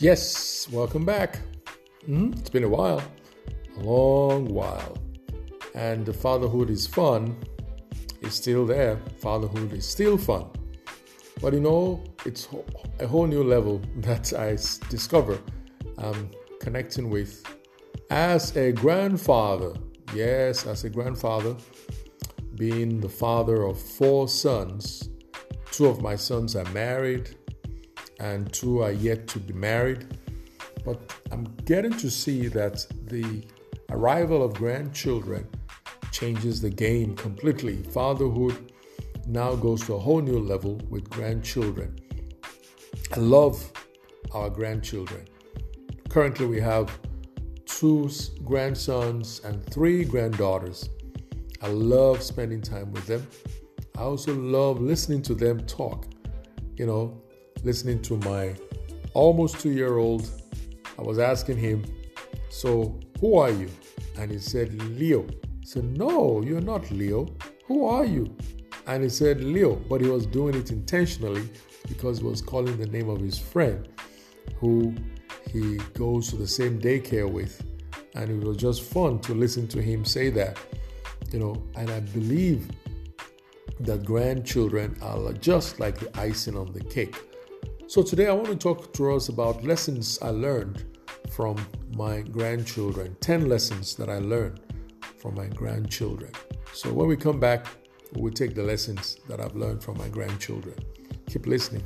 Yes, welcome back. Mm-hmm. It's been a while, a long while. And the fatherhood is fun, it's still there. Fatherhood is still fun. But you know, it's a whole new level that I discover I'm connecting with as a grandfather. Yes, as a grandfather, being the father of four sons. Two of my sons are married, and two are yet to be married. But I'm getting to see that the arrival of grandchildren changes the game completely. Fatherhood now goes to a whole new level with grandchildren. I love our grandchildren. Currently, we have two grandsons and three granddaughters. I love spending time with them. I also love listening to them talk. You know, listening to my almost two year old. I was asking him, So, who are you? And he said, Leo. I said, No, you're not Leo. Who are you? And he said, Leo. But he was doing it intentionally because he was calling the name of his friend who he goes to the same daycare with. And it was just fun to listen to him say that, you know. And I believe that grandchildren are just like the icing on the cake. So, today I want to talk to us about lessons I learned from my grandchildren 10 lessons that I learned from my grandchildren. So, when we come back, we'll take the lessons that I've learned from my grandchildren. Keep listening.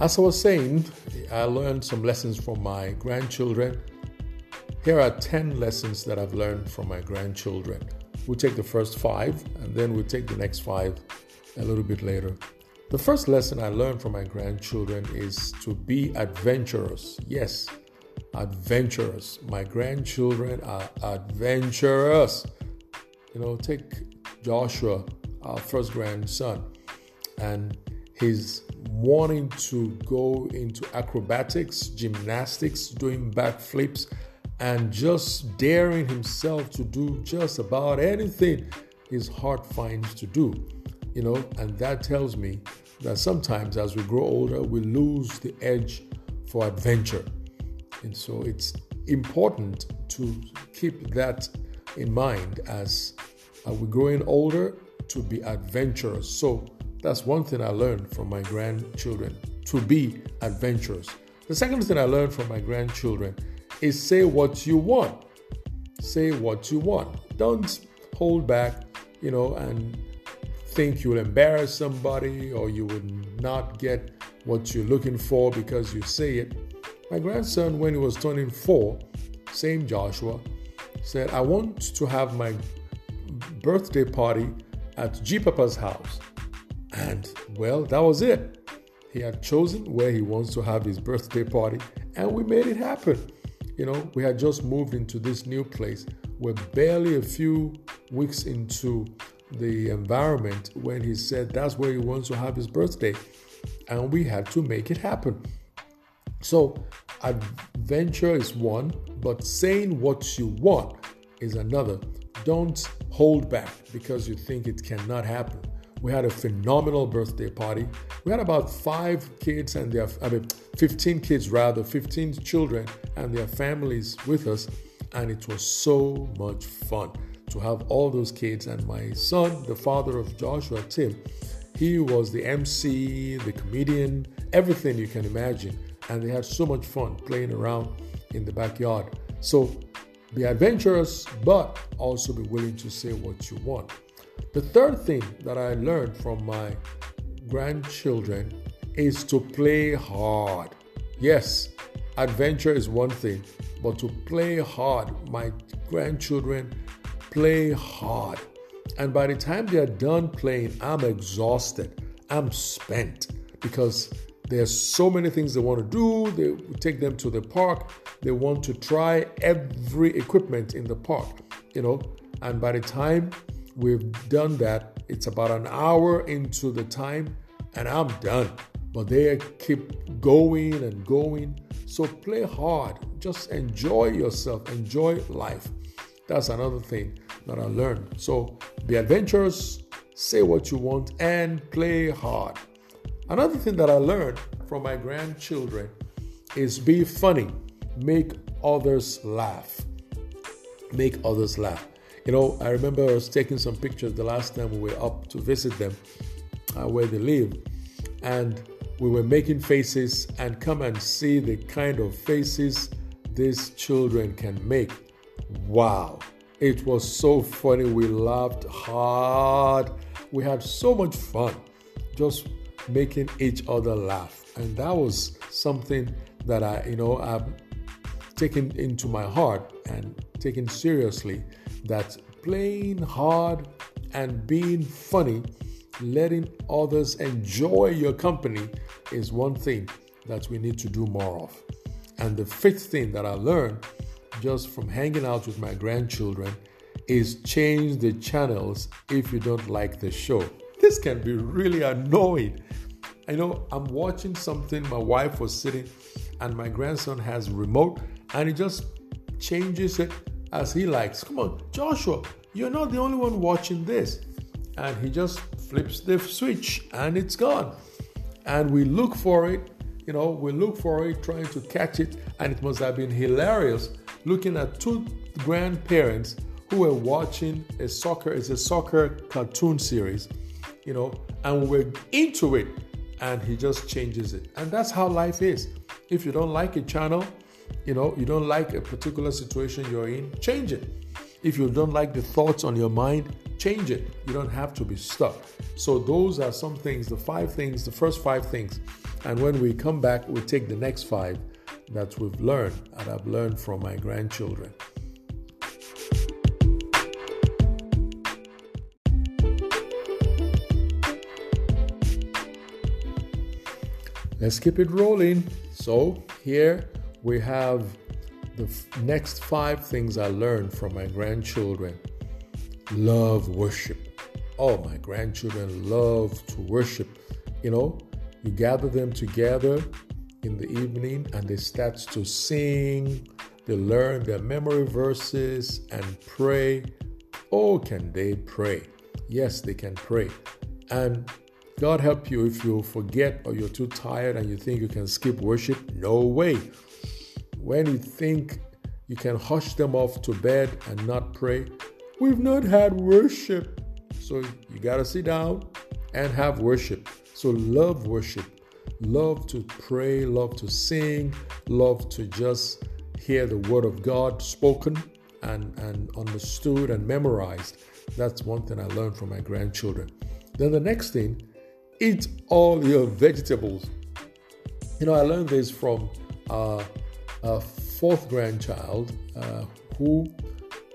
As I was saying, I learned some lessons from my grandchildren here are 10 lessons that I've learned from my grandchildren. We'll take the first five and then we'll take the next five a little bit later. The first lesson I learned from my grandchildren is to be adventurous. Yes, adventurous. My grandchildren are adventurous. You know, take Joshua, our first grandson, and his wanting to go into acrobatics, gymnastics, doing backflips and just daring himself to do just about anything his heart finds to do. You know, and that tells me that sometimes as we grow older, we lose the edge for adventure. And so it's important to keep that in mind as uh, we're growing older to be adventurous. So that's one thing I learned from my grandchildren to be adventurous. The second thing I learned from my grandchildren is say what you want. Say what you want. Don't hold back, you know, and think you'll embarrass somebody or you would not get what you're looking for because you say it. My grandson, when he was turning four, same Joshua, said, I want to have my birthday party at G Papa's house. And well, that was it. He had chosen where he wants to have his birthday party, and we made it happen. You know, we had just moved into this new place. We're barely a few weeks into the environment when he said that's where he wants to have his birthday. And we had to make it happen. So, adventure is one, but saying what you want is another. Don't hold back because you think it cannot happen. We had a phenomenal birthday party. We had about five kids and their, I mean, 15 kids rather, 15 children and their families with us. And it was so much fun to have all those kids. And my son, the father of Joshua, Tim, he was the MC, the comedian, everything you can imagine. And they had so much fun playing around in the backyard. So be adventurous, but also be willing to say what you want. The third thing that I learned from my grandchildren is to play hard. Yes, adventure is one thing, but to play hard, my grandchildren play hard. And by the time they are done playing, I'm exhausted. I'm spent because there's so many things they want to do. They take them to the park. They want to try every equipment in the park, you know. And by the time we've done that, it's about an hour into the time, and I'm done. But they keep going and going. So play hard. Just enjoy yourself, enjoy life. That's another thing that I learned. So be adventurous, say what you want, and play hard. Another thing that I learned from my grandchildren is be funny, make others laugh. Make others laugh. You know, I remember I was taking some pictures the last time we were up to visit them uh, where they live, and we were making faces and come and see the kind of faces these children can make. Wow, it was so funny. We laughed hard. We had so much fun just making each other laugh. And that was something that I, you know, I've taken into my heart and taken seriously that playing hard and being funny, letting others enjoy your company is one thing that we need to do more of. And the fifth thing that I learned just from hanging out with my grandchildren is change the channels if you don't like the show. This can be really annoying. I know I'm watching something, my wife was sitting, and my grandson has remote, and he just changes it as he likes. Come on, Joshua, you're not the only one watching this. And he just flips the switch and it's gone. And we look for it, you know, we look for it, trying to catch it, and it must have been hilarious looking at two grandparents who were watching a soccer, it's a soccer cartoon series, you know, and we're into it, and he just changes it. And that's how life is. If you don't like a channel, you know, you don't like a particular situation you're in, change it. If you don't like the thoughts on your mind, change it. You don't have to be stuck. So, those are some things, the five things, the first five things. And when we come back, we take the next five that we've learned and I've learned from my grandchildren. Let's keep it rolling. So, here we have the next five things I learned from my grandchildren. Love worship. Oh, my grandchildren love to worship. You know, you gather them together in the evening and they start to sing, they learn their memory verses and pray. Oh, can they pray? Yes, they can pray. And God help you if you forget or you're too tired and you think you can skip worship. No way. When you think you can hush them off to bed and not pray, we've not had worship. So you got to sit down and have worship. So love worship love to pray, love to sing, love to just hear the word of God spoken and, and understood and memorized. That's one thing I learned from my grandchildren. Then the next thing, eat all your vegetables. You know, I learned this from uh, fourth grandchild uh, who,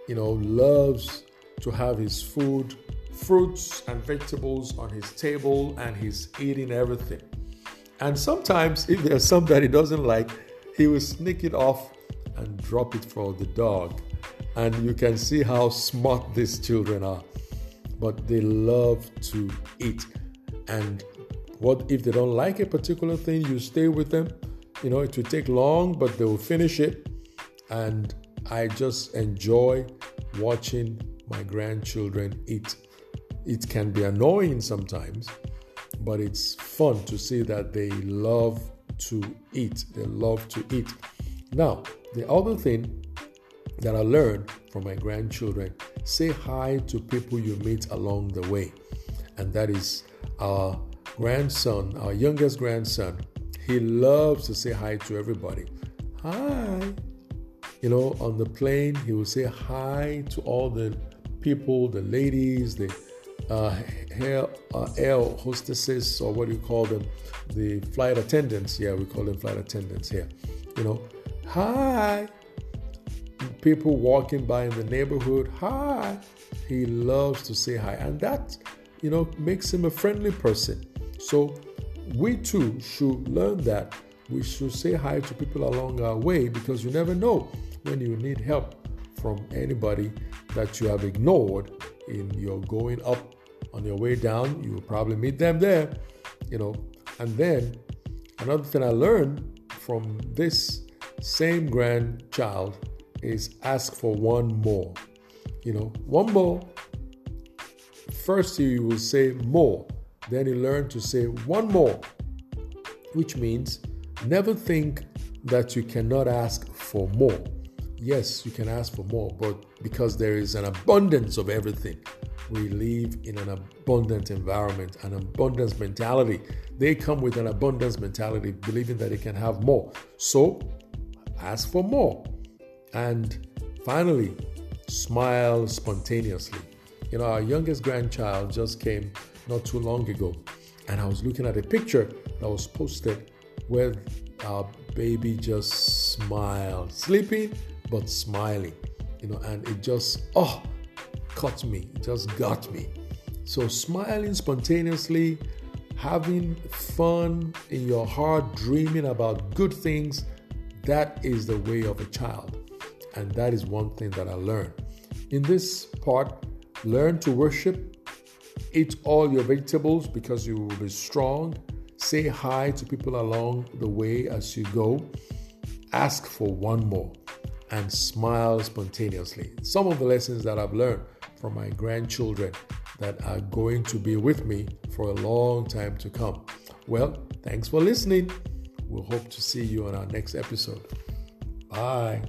you know, loves to have his food, fruits and vegetables on his table, and he's eating everything. And sometimes, if there's something that he doesn't like, he will sneak it off and drop it for the dog. And you can see how smart these children are. But they love to eat. And what if they don't like a particular thing, you stay with them. You know, it will take long, but they will finish it. And I just enjoy watching my grandchildren eat. It can be annoying sometimes, but it's fun to see that they love to eat. They love to eat. Now, the other thing that I learned from my grandchildren say hi to people you meet along the way. And that is our grandson, our youngest grandson. He loves to say hi to everybody. Hi. You know, on the plane, he will say hi to all the people, the ladies, the uh, air, uh, air hostesses or what do you call them? The flight attendants. Yeah, we call them flight attendants here. You know, hi. People walking by in the neighborhood, hi. He loves to say hi, and that, you know, makes him a friendly person. So we too should learn that we should say hi to people along our way because you never know when you need help from anybody that you have ignored in your going up on your way down, you will probably meet them there, you know. And then another thing I learned from this same grandchild is ask for one more. You know, one more. First, you will say more. Then you learn to say one more, which means never think that you cannot ask for more. Yes, you can ask for more, but because there is an abundance of everything, we live in an abundant environment, an abundance mentality. They come with an abundance mentality, believing that they can have more. So ask for more. And finally, smile spontaneously. You know, our youngest grandchild just came not too long ago, and I was looking at a picture that was posted where our baby just smiled, sleeping but smiling, you know, and it just, oh, caught me, it just got me. So, smiling spontaneously, having fun in your heart, dreaming about good things, that is the way of a child. And that is one thing that I learned. In this part, learn to worship, eat all your vegetables because you will be strong, say hi to people along the way as you go, ask for one more, and smile spontaneously. Some of the lessons that I've learned from my grandchildren that are going to be with me for a long time to come. Well, thanks for listening. We'll hope to see you on our next episode. Bye.